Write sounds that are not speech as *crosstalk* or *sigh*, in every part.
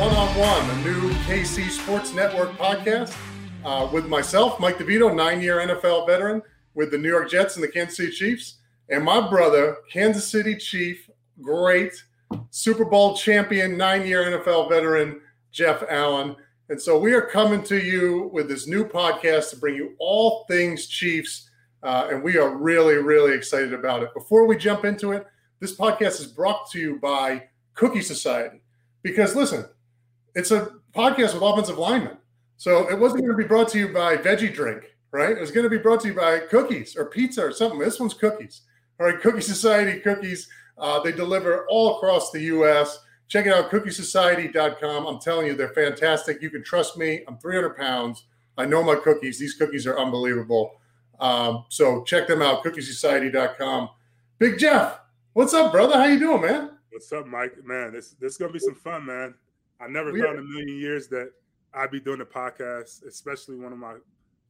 One on One, the new KC Sports Network podcast uh, with myself, Mike DeVito, nine year NFL veteran with the New York Jets and the Kansas City Chiefs, and my brother, Kansas City Chief, great Super Bowl champion, nine year NFL veteran, Jeff Allen. And so we are coming to you with this new podcast to bring you all things Chiefs. Uh, and we are really, really excited about it. Before we jump into it, this podcast is brought to you by Cookie Society. Because listen, it's a podcast with offensive linemen. So it wasn't going to be brought to you by Veggie Drink, right? It was going to be brought to you by cookies or pizza or something. This one's cookies. All right, Cookie Society cookies. Uh, they deliver all across the U.S. Check it out, cookiesociety.com. I'm telling you, they're fantastic. You can trust me. I'm 300 pounds. I know my cookies. These cookies are unbelievable. Um, so check them out, cookiesociety.com. Big Jeff, what's up, brother? How you doing, man? What's up, Mike? Man, this this is gonna be some fun, man. I never We- thought in a million years that I'd be doing a podcast, especially one of my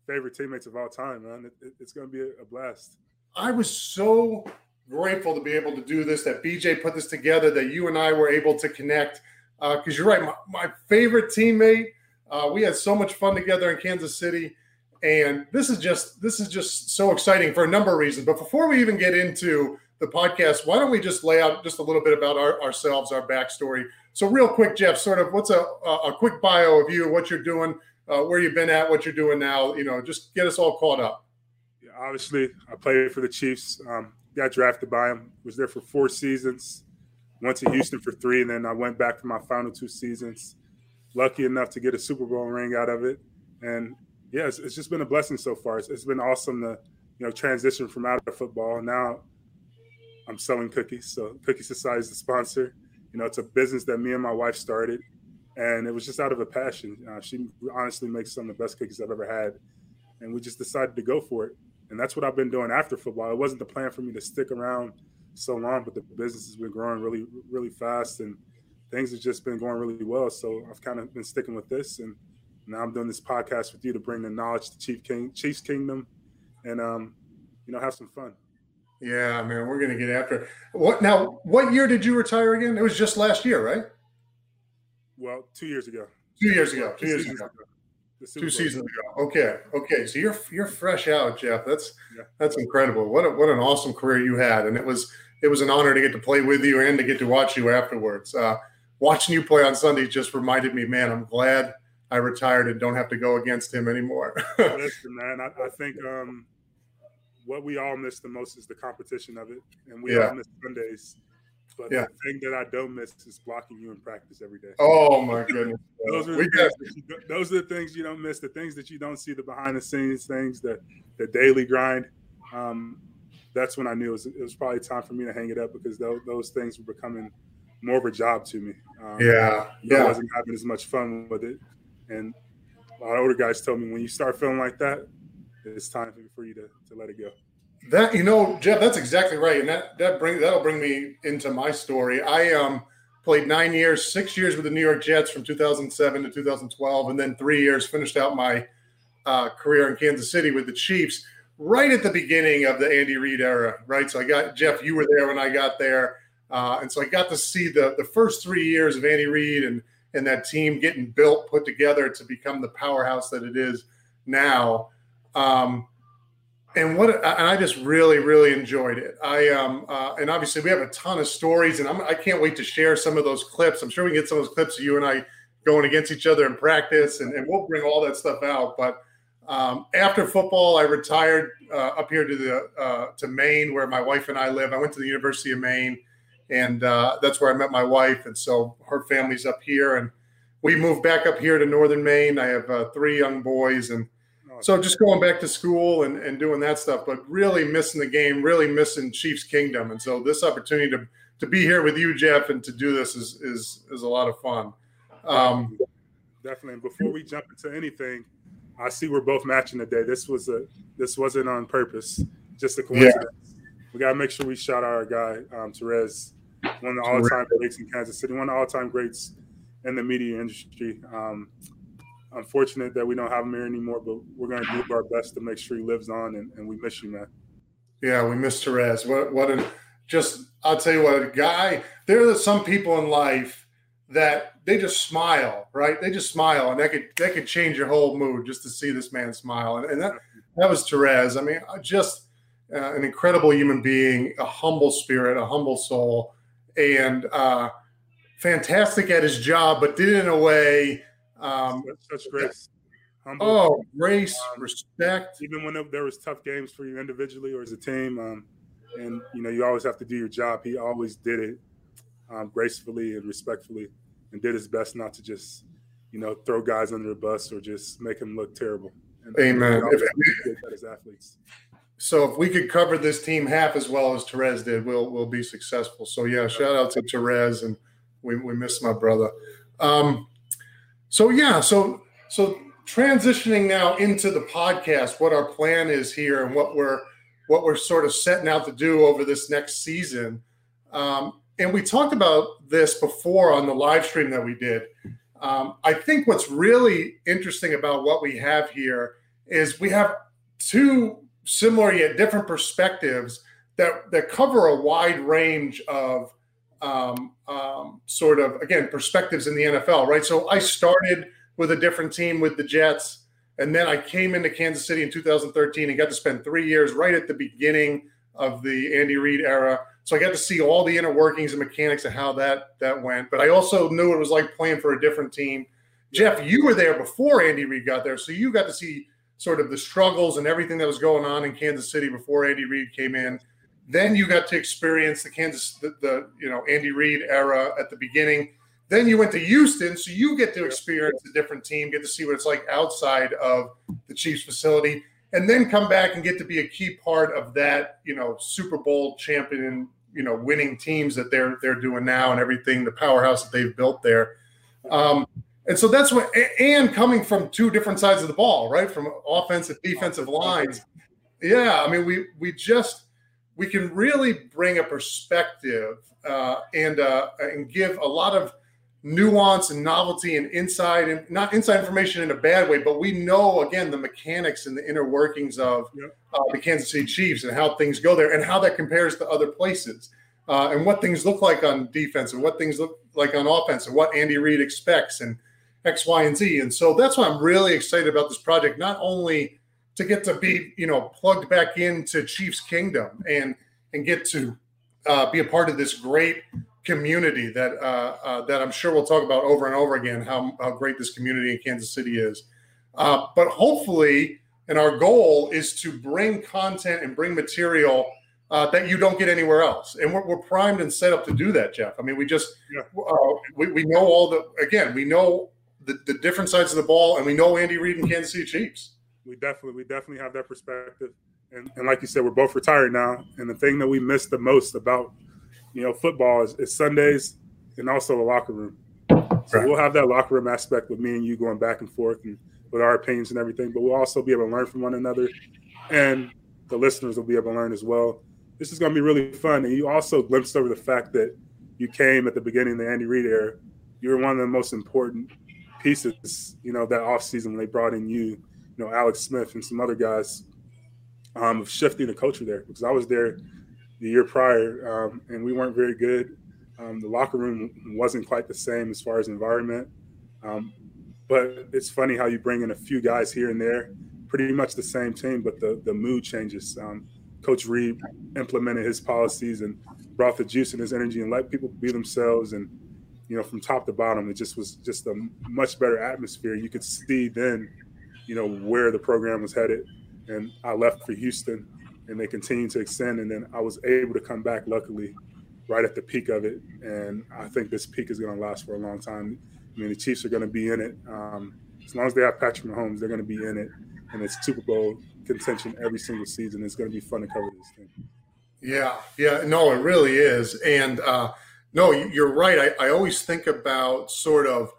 favorite teammates of all time, man. It, it- it's gonna be a, a blast. I was so grateful to be able to do this, that BJ put this together, that you and I were able to connect. Because you're right, my, my favorite teammate. Uh, we had so much fun together in Kansas City, and this is just this is just so exciting for a number of reasons. But before we even get into the podcast, why don't we just lay out just a little bit about our, ourselves, our backstory? So, real quick, Jeff, sort of what's a a quick bio of you, what you're doing, uh, where you've been at, what you're doing now. You know, just get us all caught up. Yeah, obviously, I played for the Chiefs. Um, got drafted by them. Was there for four seasons. Went to Houston for three, and then I went back for my final two seasons. Lucky enough to get a Super Bowl ring out of it, and yeah, it's, it's just been a blessing so far. It's, it's been awesome to you know transition from out of football. Now I'm selling cookies, so Cookie Society is the sponsor. You know, it's a business that me and my wife started, and it was just out of a passion. Uh, she honestly makes some of the best cookies I've ever had, and we just decided to go for it. And that's what I've been doing after football. It wasn't the plan for me to stick around so long, but the business has been growing really, really fast, and things have just been going really well. So I've kind of been sticking with this, and now I'm doing this podcast with you to bring the knowledge to Chief King, Chiefs Kingdom, and um, you know, have some fun. Yeah, man, we're gonna get after it. What now? What year did you retire again? It was just last year, right? Well, two years ago. Two years ago. Two years seasons ago. Two Bowl. seasons ago. Okay. Okay. So you're you're fresh out, Jeff. That's Yeah. that's incredible. What a, what an awesome career you had, and it was it was an honor to get to play with you and to get to watch you afterwards. Uh, watching you play on Sunday just reminded me, man, I'm glad I retired and don't have to go against him anymore. *laughs* Listen, man, I, I think um, what we all miss the most is the competition of it, and we Yeah. all miss Sundays. But Yeah. the thing that I don't miss is blocking you in practice every day. oh my goodness. *laughs* those are the got things you, those are the things you don't miss. The things that you don't see, the behind the scenes things, the the daily grind. Um, that's when I knew it was, it was probably time for me to hang it up because those, those things were becoming more of a job to me. Um, yeah. I wasn't having as much fun with it. And a lot of older guys told me when you start feeling like that, it's time for you to, to let it go. That you know, Jeff, that's exactly right, and that that bring that'll bring me into my story. I um played nine years, six years with the New York Jets from 2007 to 2012, and then three years finished out my uh, career in Kansas City with the Chiefs. right at the beginning of the Andy Reid era, right? So I got Jeff, you were there when I got there. Uh, and so I got to see the the first three years of Andy Reid and and that team getting built, put together to become the powerhouse that it is now. Um, and what and I just really really enjoyed it. I um uh, and obviously we have a ton of stories, and I'm, I can not wait to share some of those clips. I'm sure we get some of those clips of you and I going against each other in practice, and, and we'll bring all that stuff out. But um, after football, I retired uh, up here to the uh, to Maine, where my wife and I live. I went to the University of Maine, and uh, that's where I met my wife, and so her family's up here, and we moved back up here to northern Maine. I have uh, three young boys, and so just going back to school and, and doing that stuff, but really missing the game, really missing Chiefs Kingdom. And so this opportunity to to be here with you, Jeff, and to do this is is is a lot of fun. Um, Definitely. Before we jump into anything, I see we're both matching today. This was a this wasn't on purpose, just a coincidence. Yeah. We gotta make sure we shout out our guy, um, Terez, one of the all-time greats in Kansas City, one of the all-time greats in the media industry. Um, unfortunate that we don't have him here anymore, but we're going to do our best to make sure he lives on, and, and we miss you, man. Yeah, we miss Terez. What what a just I'll tell you what a guy. There are some people in life that they just smile, right? They just smile, and that could that could change your whole mood just to see this man smile, and, and that that was Terez. I mean, just uh, an incredible human being, a humble spirit, a humble soul, and uh, fantastic at his job, but did it in a way um, such grace. Humble. Oh, grace, um, respect. Even when there was tough games for you individually or as a team, um, and you know you always have to do your job. He always did it um, gracefully and respectfully, and did his best not to just you know throw guys under the bus or just make them look terrible. And Amen. If, as athletes. So if we could cover this team half as well as Terez did, we'll we'll be successful. So yeah, shout out to Terez, and we we miss my brother. Um, so yeah, so so transitioning now into the podcast, what our plan is here and what we're what we're sort of setting out to do over this next season. Um, and we talked about this before on the live stream that we did. Um, I think what's really interesting about what we have here is we have two similar yet different perspectives that that cover a wide range of um, um, sort of again perspectives in the NFL, right? So I started with a different team with the Jets, and then I came into Kansas City in 2013 and got to spend three years right at the beginning of the Andy Reid era. So I got to see all the inner workings and mechanics of how that that went. But I also knew it was like playing for a different team. Jeff, you were there before Andy Reid got there, so you got to see sort of the struggles and everything that was going on in Kansas City before Andy Reid came in. Then you got to experience the Kansas, the, the you know Andy Reid era at the beginning. Then you went to Houston, so you get to experience a different team, get to see what it's like outside of the Chiefs facility, and then come back and get to be a key part of that, you know, Super Bowl champion, you know, winning teams that they're they're doing now and everything, the powerhouse that they've built there. Um, and so that's what, and coming from two different sides of the ball, right, from offensive, defensive lines. Yeah, I mean, we we just we can really bring a perspective uh, and uh, and give a lot of nuance and novelty and insight and not inside information in a bad way, but we know again the mechanics and the inner workings of yep. uh, the Kansas City Chiefs and how things go there and how that compares to other places. Uh, and what things look like on defense and what things look like on offense and what Andy Reid expects and X, Y, and Z. And so that's why I'm really excited about this project. Not only to get to be you know plugged back into Chiefs Kingdom and and get to uh, be a part of this great community that uh, uh, that I'm sure we'll talk about over and over again how, how great this community in Kansas City is. Uh, but hopefully, and our goal is to bring content and bring material uh, that you don't get anywhere else. And we're, we're, primed and set up to do that, Jeff. I mean, we just uh, we, we know all the again we know the, the different sides of the ball, and we know Andy Reid and Kansas City Chiefs we definitely we definitely have that perspective. And, and like you said, we're both retired now. And the thing that we miss the most about you know football is, is Sundays and also the locker room. So right. we'll have that locker room aspect with me and you going back and forth and with our opinions and everything. But we'll also be able to learn from one another, and the listeners will be able to learn as well. This is going to be really fun. And you also glimpsed over the fact that you came at the beginning of the Andy Reid era. You were one of the most important pieces, you know, that offseason when they brought in you know Alex Smith and some other guys um, of shifting the culture there because I was there the year prior um, and we weren't very good. Um, the locker room wasn't quite the same as far as environment. Um, but it's funny how you bring in a few guys here and there, pretty much the same team, but the, the mood changes. Um, Coach Reid implemented his policies and brought the juice and his energy and let people be themselves. And, you know, from top to bottom, it just was just a much better atmosphere. You could see then, you know, where the program was headed. And I left for Houston and they continued to extend. And then I was able to come back, luckily, right at the peak of it. And I think this peak is going to last for a long time. I mean, the Chiefs are going to be in it. Um, as long as they have Patrick Mahomes, they're going to be in it. And it's Super Bowl contention every single season. It's going to be fun to cover this thing. Yeah, yeah, no, it really is. And uh, no, you're right. I, I always think about sort of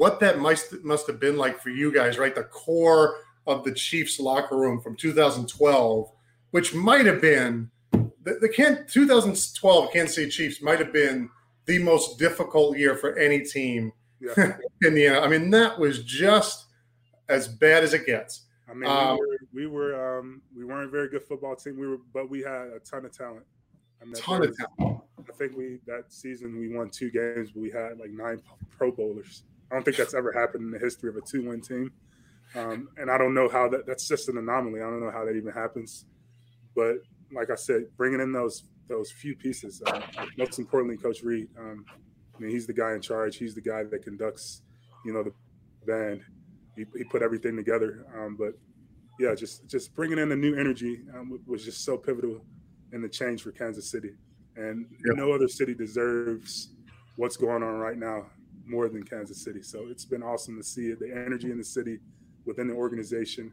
what that must must have been like for you guys, right? The core of the Chiefs locker room from 2012, which might have been the, the can 2012 Kansas City Chiefs might have been the most difficult year for any team yeah. *laughs* in the. I mean, that was just as bad as it gets. I mean, um, we were we, were, um, we weren't a very good football team. We were, but we had a ton of talent. I mean, ton of talent. I think we that season we won two games, but we had like nine Pro Bowlers. I don't think that's ever happened in the history of a two-win team. Um, and I don't know how that. That's just an anomaly. I don't know how that even happens. But like I said, bringing in those those few pieces. Uh, most importantly, Coach Reid. Um, I mean, he's the guy in charge. He's the guy that conducts, you know, the band he, he put everything together. Um, but yeah, just just bringing in the new energy um, was just so pivotal in the change for Kansas City, and yep. no other city deserves what's going on right now more than Kansas City. So it's been awesome to see it, the energy in the city, within the organization,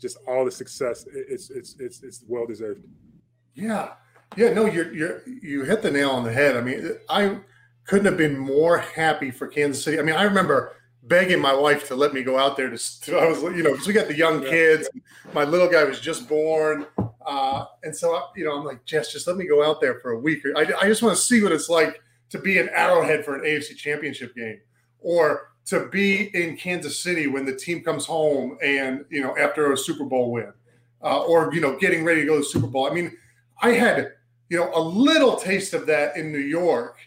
just all the success. It's it's it's it's well deserved. Yeah, yeah. No, you're you're you hit the nail on the head. I mean, I couldn't have been more happy for Kansas City. I mean, I remember begging my wife to let me go out there to, to I was you know because we got the young kids my little guy was just born uh, and so you know I'm like Jess just let me go out there for a week I, I just want to see what it's like to be in Arrowhead for an AFC championship game or to be in Kansas City when the team comes home and you know after a Super Bowl win uh, or you know getting ready to go to the Super Bowl I mean I had you know a little taste of that in New York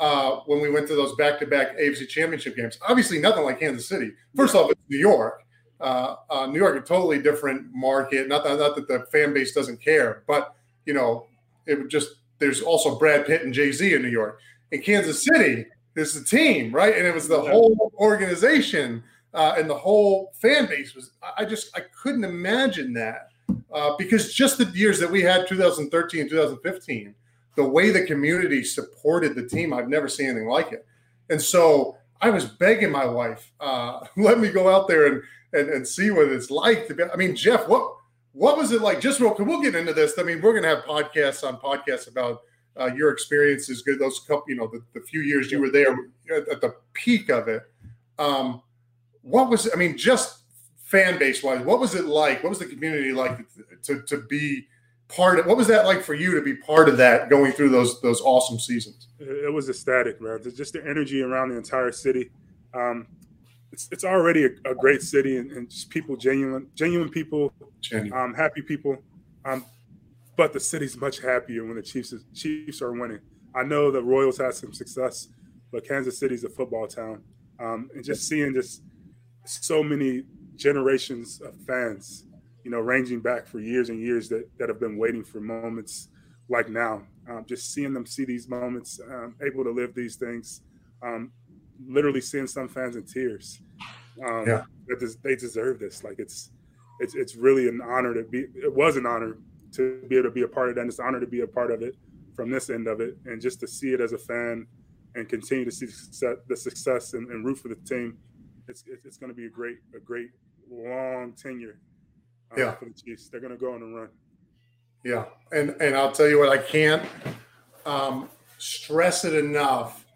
uh, when we went to those back-to-back AFC Championship games. Obviously, nothing like Kansas City. First off, it's New York. Uh, uh, New York, a totally different market. Not that, not that the fan base doesn't care, but you know, it would just. There's also Brad Pitt and Jay Z in New York. In Kansas City, there's the team, right? And it was the whole organization uh, and the whole fan base was. I just I couldn't imagine that uh, because just the years that we had 2013 and 2015 the way the community supported the team, I've never seen anything like it. And so I was begging my wife, uh, *laughs* let me go out there and, and, and see what it's like to be. I mean, Jeff, what what was it like? Just real quick, we'll get into this. I mean, we're going to have podcasts on podcasts about uh, your is good those couple, you know, the, the few years you were there at, at the peak of it. Um, what was, I mean, just fan base wise, what was it like? What was the community like to, to, to be part of what was that like for you to be part of that going through those those awesome seasons it was ecstatic man just the energy around the entire city um, it's, it's already a, a great city and, and, just people genuine genuine people genuine. Um, happy people um, but the city's much happier when the chiefs is, chiefs are winning i know the royals had some success but kansas city's a football town um, and just seeing just so many generations of fans you know, ranging back for years and years that, that have been waiting for moments like now. Um, just seeing them see these moments, um, able to live these things, um, literally seeing some fans in tears. Um, yeah. They deserve this. Like it's, it's, it's really an honor to be, it was an honor to be able to be a part of that. And it's an honor to be a part of it from this end of it. And just to see it as a fan and continue to see the success and, and root for the team. It's, it's going to be a great, a great long tenure uh, yeah. for the Chiefs. They're going to go on a run. Yeah, and and I'll tell you what, I can't um, stress it enough.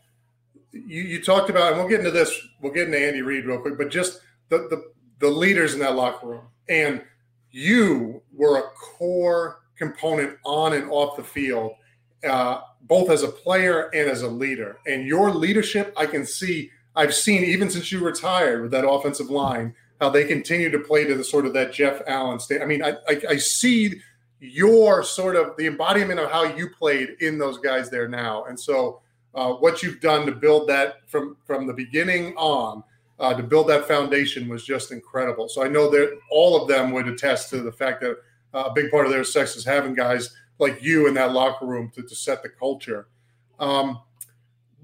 You you talked about, and we'll get into this. We'll get into Andy Reid real quick, but just the the the leaders in that locker room, and you were a core component on and off the field, uh, both as a player and as a leader. And your leadership, I can see. I've seen even since you retired with that offensive line how they continue to play to the sort of that Jeff Allen state. I mean, I, I, I see your sort of the embodiment of how you played in those guys there now. And so, uh, what you've done to build that from from the beginning on uh, to build that foundation was just incredible. So I know that all of them would attest to the fact that uh, a big part of their success is having guys like you in that locker room to, to set the culture. Um,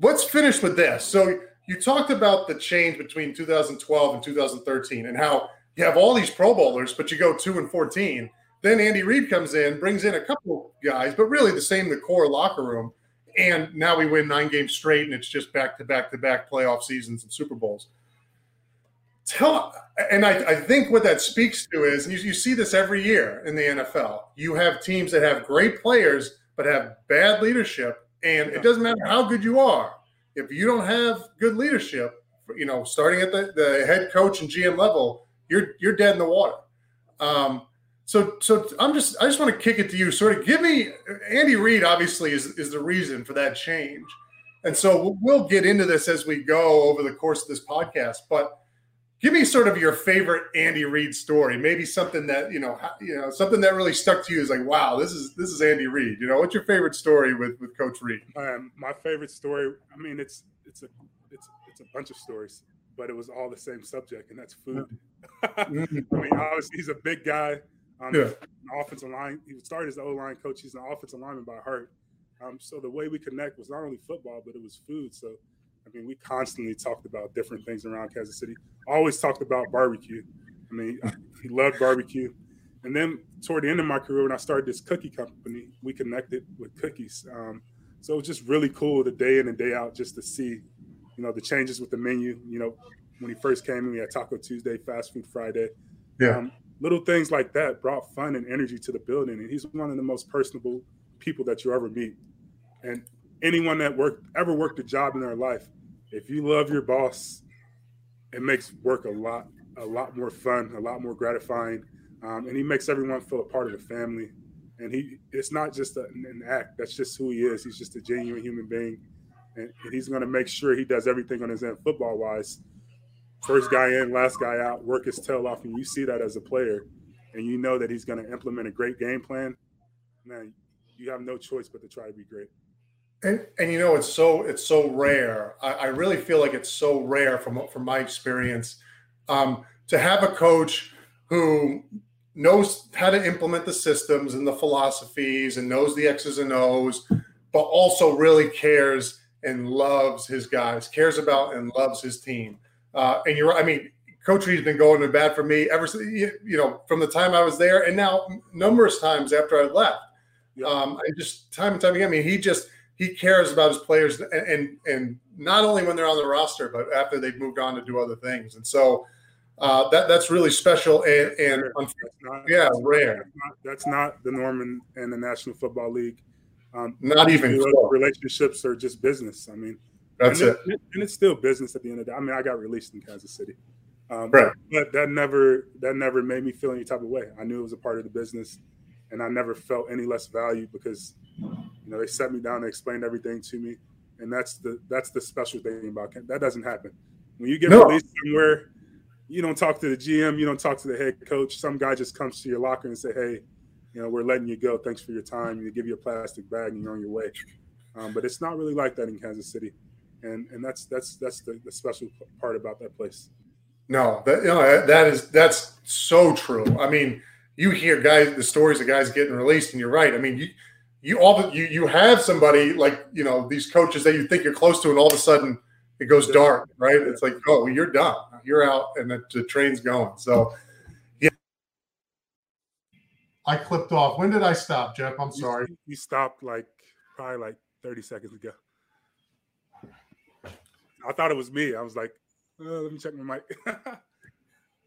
let's finish with this. So you talked about the change between 2012 and 2013 and how you have all these Pro Bowlers, but you go two and 14. Then Andy Reid comes in, brings in a couple guys, but really the same the core locker room. And now we win nine games straight, and it's just back to back to back playoff seasons and Super Bowls. Tell, and I, I think what that speaks to is you, you see this every year in the NFL. You have teams that have great players, but have bad leadership. And it doesn't matter how good you are, if you don't have good leadership, you know, starting at the, the head coach and GM level, you're you're dead in the water. Um, so so I'm just I just want to kick it to you. Sort of give me Andy Reid obviously is is the reason for that change. And so we'll get into this as we go over the course of this podcast, but give me sort of your favorite Andy Reid story. Maybe something that, you know, you know, something that really stuck to you is like, wow, this is this is Andy Reid. You know, what's your favorite story with with Coach Reid? Um, my favorite story, I mean, it's it's a it's it's a bunch of stories, but it was all the same subject, and that's food. Mm-hmm. *laughs* I mean, obviously he's a big guy. Um, yeah. offensive line. He started as the O line coach. He's an offensive lineman by heart. Um, so the way we connect was not only football, but it was food. So, I mean, we constantly talked about different things around Kansas City. Always talked about barbecue. I mean, *laughs* he loved barbecue. And then toward the end of my career, when I started this cookie company, we connected with cookies. Um, so it was just really cool the day in and day out just to see, you know, the changes with the menu. You know, when he first came in, we had Taco Tuesday, Fast Food Friday. Yeah. Um, little things like that brought fun and energy to the building. And he's one of the most personable people that you ever meet. And anyone that worked ever worked a job in their life, if you love your boss, it makes work a lot a lot more fun, a lot more gratifying, um, and he makes everyone feel a part of the family. And he it's not just a, an act; that's just who he is. He's just a genuine human being, and, and he's going to make sure he does everything on his end, football wise, first guy in, last guy out, work his tail off, and you see that as a player, and you know that he's going to implement a great game plan, man, you have no choice but to try to be great. And and you know it's so it's so rare. I, I really feel like it's so rare from from my experience um, to have a coach who knows how to implement the systems and the philosophies and knows the X's and O's, but also really cares and loves his guys, cares about and loves his team. Uh, and you're, I mean, Coach Reid's been going to bad for me ever since, you know, from the time I was there and now numerous times after I left. Um, I just time and time again, I mean, he just, he cares about his players and, and, and not only when they're on the roster, but after they've moved on to do other things. And so uh, that that's really special and, and that's not, yeah, rare. Not, that's not, that's not, the norm in, in the National Football League. Um, not even relationships are just business. I mean, that's and it. it. And it's still business at the end of the day. I mean, I got released in Kansas City. Um, right. But that never that never made me feel any type of way. I knew it was a part of the business, and I never felt any less valued because you know they set me down, they explained everything to me, and that's the that's the special thing about Kent. That doesn't happen when you get no. released somewhere. You don't talk to the GM, you don't talk to the head coach. Some guy just comes to your locker and say, "Hey, you know, we're letting you go. Thanks for your time." And they give you a plastic bag, and you're on your way. Um, but it's not really like that in Kansas City and and that's that's that's the, the special part about that place. No, that you know that is that's so true. I mean, you hear guys the stories of guys getting released, and you're right. I mean, you you all you you have somebody like you know these coaches that you think you're close to, and all of a sudden it goes dark, right? It's like, oh, you're done, you're out, and the, the train's going. So, yeah. I clipped off. When did I stop, Jeff? I'm sorry. You, you stopped like probably like 30 seconds ago. I thought it was me. I was like, uh, let me check my mic. *laughs*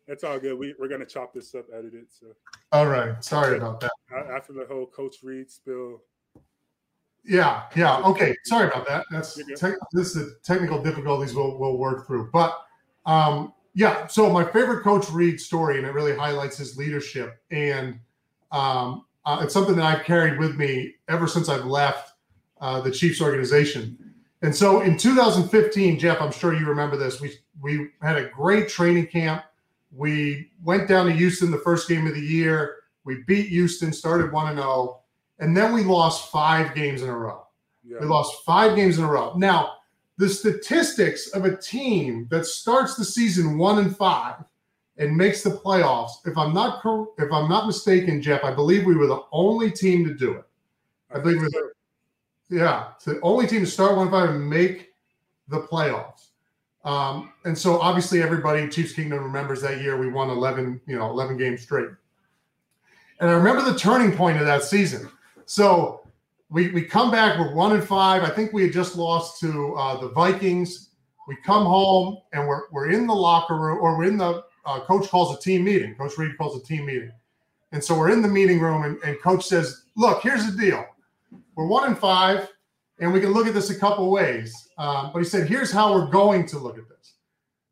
That's all good. We, we're going to chop this up, edit it. So. All right. Sorry about that. After the whole Coach Reid spill. Yeah. Yeah. Okay. Sorry about that. That's te- this is technical difficulties we'll, we'll work through. But um, yeah. So my favorite Coach Reid story, and it really highlights his leadership. And um, uh, it's something that I've carried with me ever since I've left uh, the Chiefs organization. And so in 2015, Jeff, I'm sure you remember this. We we had a great training camp. We went down to Houston the first game of the year. We beat Houston, started 1 0, and then we lost five games in a row. Yeah. We lost five games in a row. Now, the statistics of a team that starts the season 1 and 5 and makes the playoffs, if I'm not if I'm not mistaken, Jeff, I believe we were the only team to do it. I, believe we were yeah, it's the only team to start 1 5 and make the playoffs. Um, and so obviously everybody Chiefs Kingdom remembers that year we won 11, you know, 11 games straight. And I remember the turning point of that season. So we, we come back, we're one and five. I think we had just lost to uh, the Vikings. We come home and we're, we're in the locker room or we're in the uh, coach calls a team meeting. Coach Reid calls a team meeting. And so we're in the meeting room and, and coach says, look, here's the deal. We're one and five and we can look at this a couple ways. Um, but he said, here's how we're going to look at this.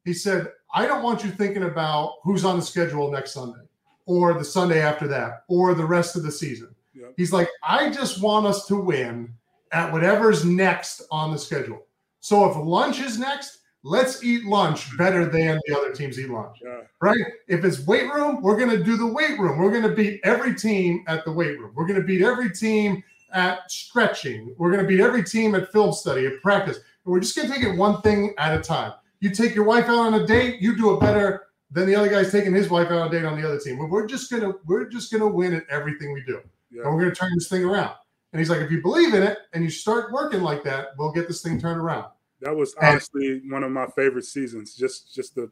He said, I don't want you thinking about who's on the schedule next Sunday or the Sunday after that or the rest of the season. Yep. He's like, I just want us to win at whatever's next on the schedule. So if lunch is next, let's eat lunch better than the other teams eat lunch. Yeah. Right? If it's weight room, we're going to do the weight room. We're going to beat every team at the weight room. We're going to beat every team at stretching. We're going to beat every team at film study, at practice. We're just going to take it one thing at a time. You take your wife out on a date, you do it better than the other guy's taking his wife out on a date on the other team. We're just gonna we're just gonna win at everything we do, yeah. and we're gonna turn this thing around. And he's like, if you believe in it and you start working like that, we'll get this thing turned around. That was honestly and, one of my favorite seasons. Just just the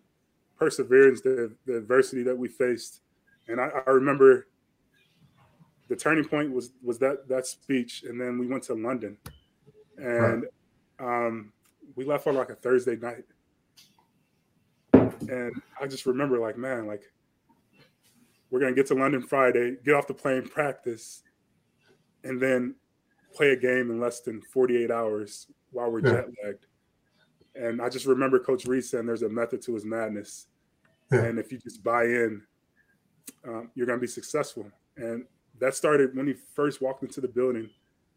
perseverance, the, the adversity that we faced, and I, I remember the turning point was was that that speech, and then we went to London, and right. Um, we left on like a Thursday night, and I just remember like, man, like we're gonna get to London Friday, get off the plane, practice, and then play a game in less than 48 hours while we're yeah. jet lagged. And I just remember Coach Reid saying there's a method to his madness. Yeah. And if you just buy in, um, you're going to be successful. And that started when he first walked into the building.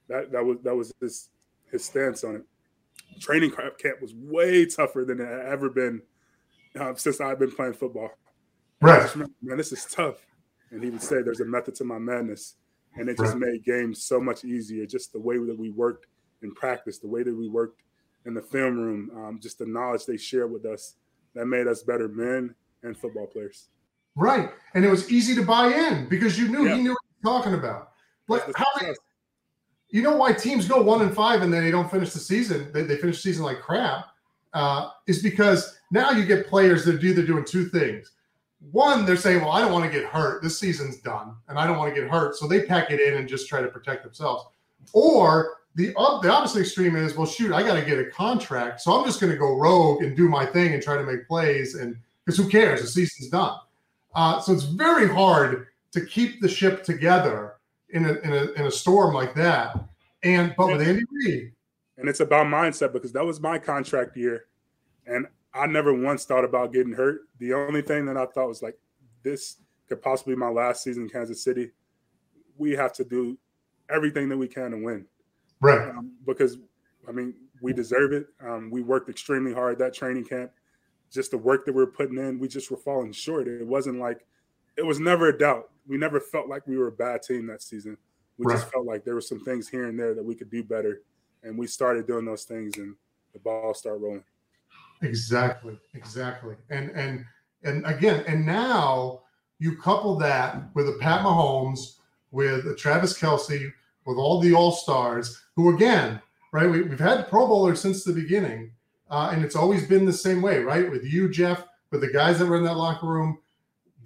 That that was that was his his stance on it. Training camp was way tougher than it had ever been uh, since I've been playing football. Right, remember, man, this is tough. And he would say, "There's a method to my madness," and it just right. made games so much easier. Just the way that we worked in practice, the way that we worked in the film room, um, just the knowledge they shared with us, that made us better men and football players. Right, and it was easy to buy in because you knew yeah. he knew what he was talking about. But how many, you know why teams go one and five and then they don't finish the season? They, they finish the season like crap. Uh, is because now you get players that do they're doing two things. One, they're saying, "Well, I don't want to get hurt. This season's done, and I don't want to get hurt," so they pack it in and just try to protect themselves. Or the the opposite extreme is, "Well, shoot, I got to get a contract, so I'm just going to go rogue and do my thing and try to make plays, and because who cares? The season's done." Uh, so it's very hard to keep the ship together in a, in a, in a storm like that. And but with Andy Reid, and it's about mindset because that was my contract year, and I never once thought about getting hurt. The only thing that I thought was like, this could possibly be my last season in Kansas City. We have to do everything that we can to win, right? Um, because I mean, we deserve it. Um, we worked extremely hard that training camp. Just the work that we are putting in, we just were falling short. It wasn't like it was never a doubt we never felt like we were a bad team that season. We right. just felt like there were some things here and there that we could do better, and we started doing those things, and the ball started rolling. Exactly, exactly, and and and again, and now you couple that with a Pat Mahomes, with a Travis Kelce, with all the All Stars, who again, right? We, have had Pro Bowlers since the beginning, uh, and it's always been the same way, right? With you, Jeff, with the guys that were in that locker room,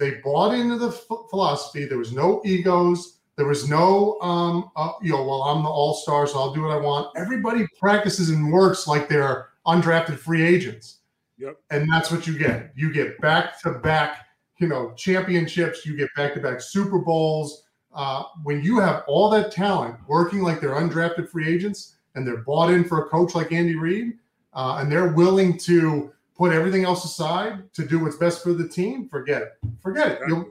they bought into the philosophy. There was no egos. There was no, um, uh, you know, well, I'm the all star, so I'll do what I want. Everybody practices and works like they're undrafted free agents. Yep. And that's what you get. You get back to back, you know, championships. You get back to back Super Bowls. Uh, when you have all that talent working like they're undrafted free agents and they're bought in for a coach like Andy Reid, uh, and they're willing to put everything else aside to do what's best for the team, forget it. Forget it. You'll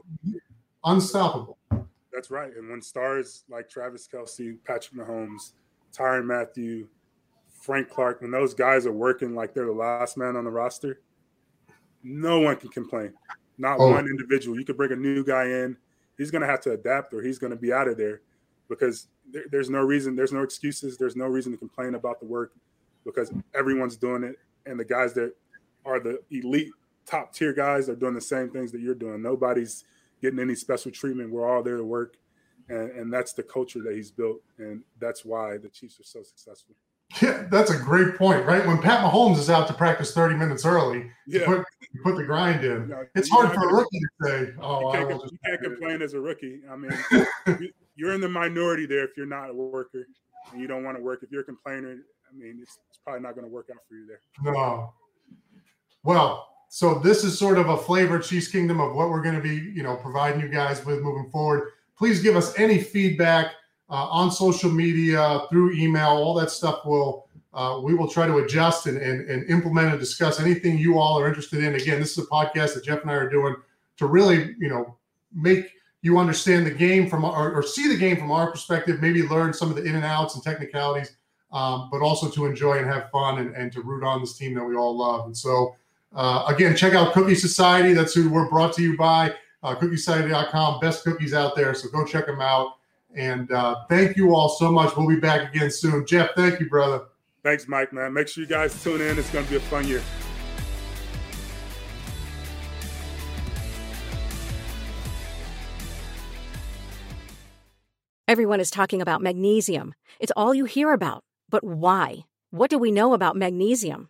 unstoppable. That's right. And when stars like Travis Kelce, Patrick Mahomes, Tyrann Mathieu, Frank Clark, when those guys are working like they're the last man on the roster, no one can complain. Not oh. one individual. You could bring a new guy in he's going to have to adapt or he's going to be out of there because there, there's no reason, there's no excuses, there's no reason to complain about the work because everyone's doing it, and the guys that are the elite top tier guys are doing the same things that you're doing. Nobody's getting any special treatment. We're all there to work, and, and that's the culture that he's built, and that's why the Chiefs are so successful. Yeah, that's a great point, right? When Pat Mahomes is out to practice 30 minutes early, yeah. put, put the grind in. No, it's hard for a rookie to say, oh, you can't, you can't complain as a rookie. I mean, *laughs* you're in the minority there if you're not a worker and you don't want to work. If you're a complainer, I mean, it's, it's probably not going to work out for you there. No. Well, so this is sort of a flavor Chiefs Kingdom of what we're going to be, you know, providing you guys with moving forward. Please give us any feedback uh, on social media, through email, all that stuff will uh, we will try to adjust and, and, and implement and discuss anything you all are interested in. Again, this is a podcast that Jeff and I are doing to really, you know, make you understand the game from or, or see the game from our perspective, maybe learn some of the in and outs and technicalities, um, but also to enjoy and have fun and, and to root on this team that we all love. And so, uh, again, check out Cookie Society. That's who we're brought to you by. Uh, cookiesociety.com, best cookies out there. So go check them out. And uh, thank you all so much. We'll be back again soon. Jeff, thank you, brother. Thanks, Mike, man. Make sure you guys tune in. It's going to be a fun year. Everyone is talking about magnesium. It's all you hear about. But why? What do we know about magnesium?